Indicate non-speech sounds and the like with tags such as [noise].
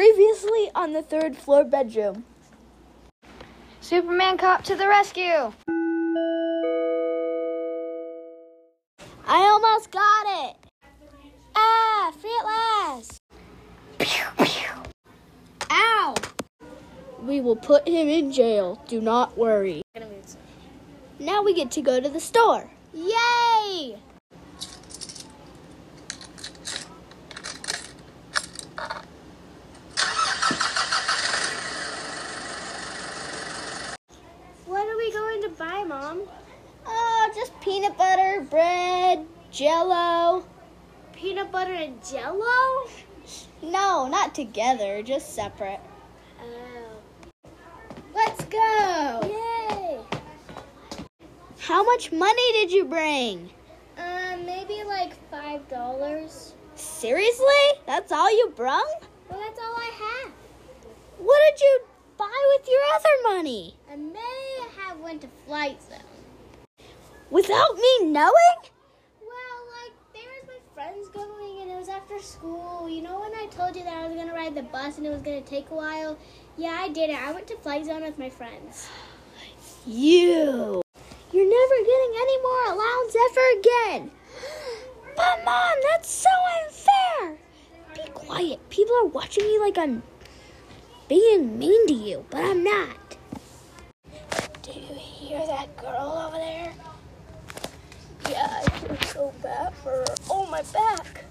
Previously on the third floor bedroom. Superman cop to the rescue. I almost got it. Ah, free at last. Pew, pew. Ow. We will put him in jail. Do not worry. Now we get to go to the store. Yay! What are we going to buy, Mom? Oh, just peanut butter, bread, jello. Peanut butter and jello? No, not together, just separate. Oh. Let's go. Yay! How much money did you bring? Um, maybe like five dollars. Seriously? That's all you brung? Well, that's all I have. What did you buy with your other money? I went to flight zone. Without me knowing? Well, like there was my friends going, and it was after school. You know when I told you that I was gonna ride the bus and it was gonna take a while? Yeah, I did it. I went to flight zone with my friends. You. You're never getting any more allowance ever again. [gasps] But mom, that's so unfair. Be quiet. People are watching me like I'm being mean to you, but I'm not. Do you hear that girl over there? Yeah, I feel so bad for her. Oh, my back.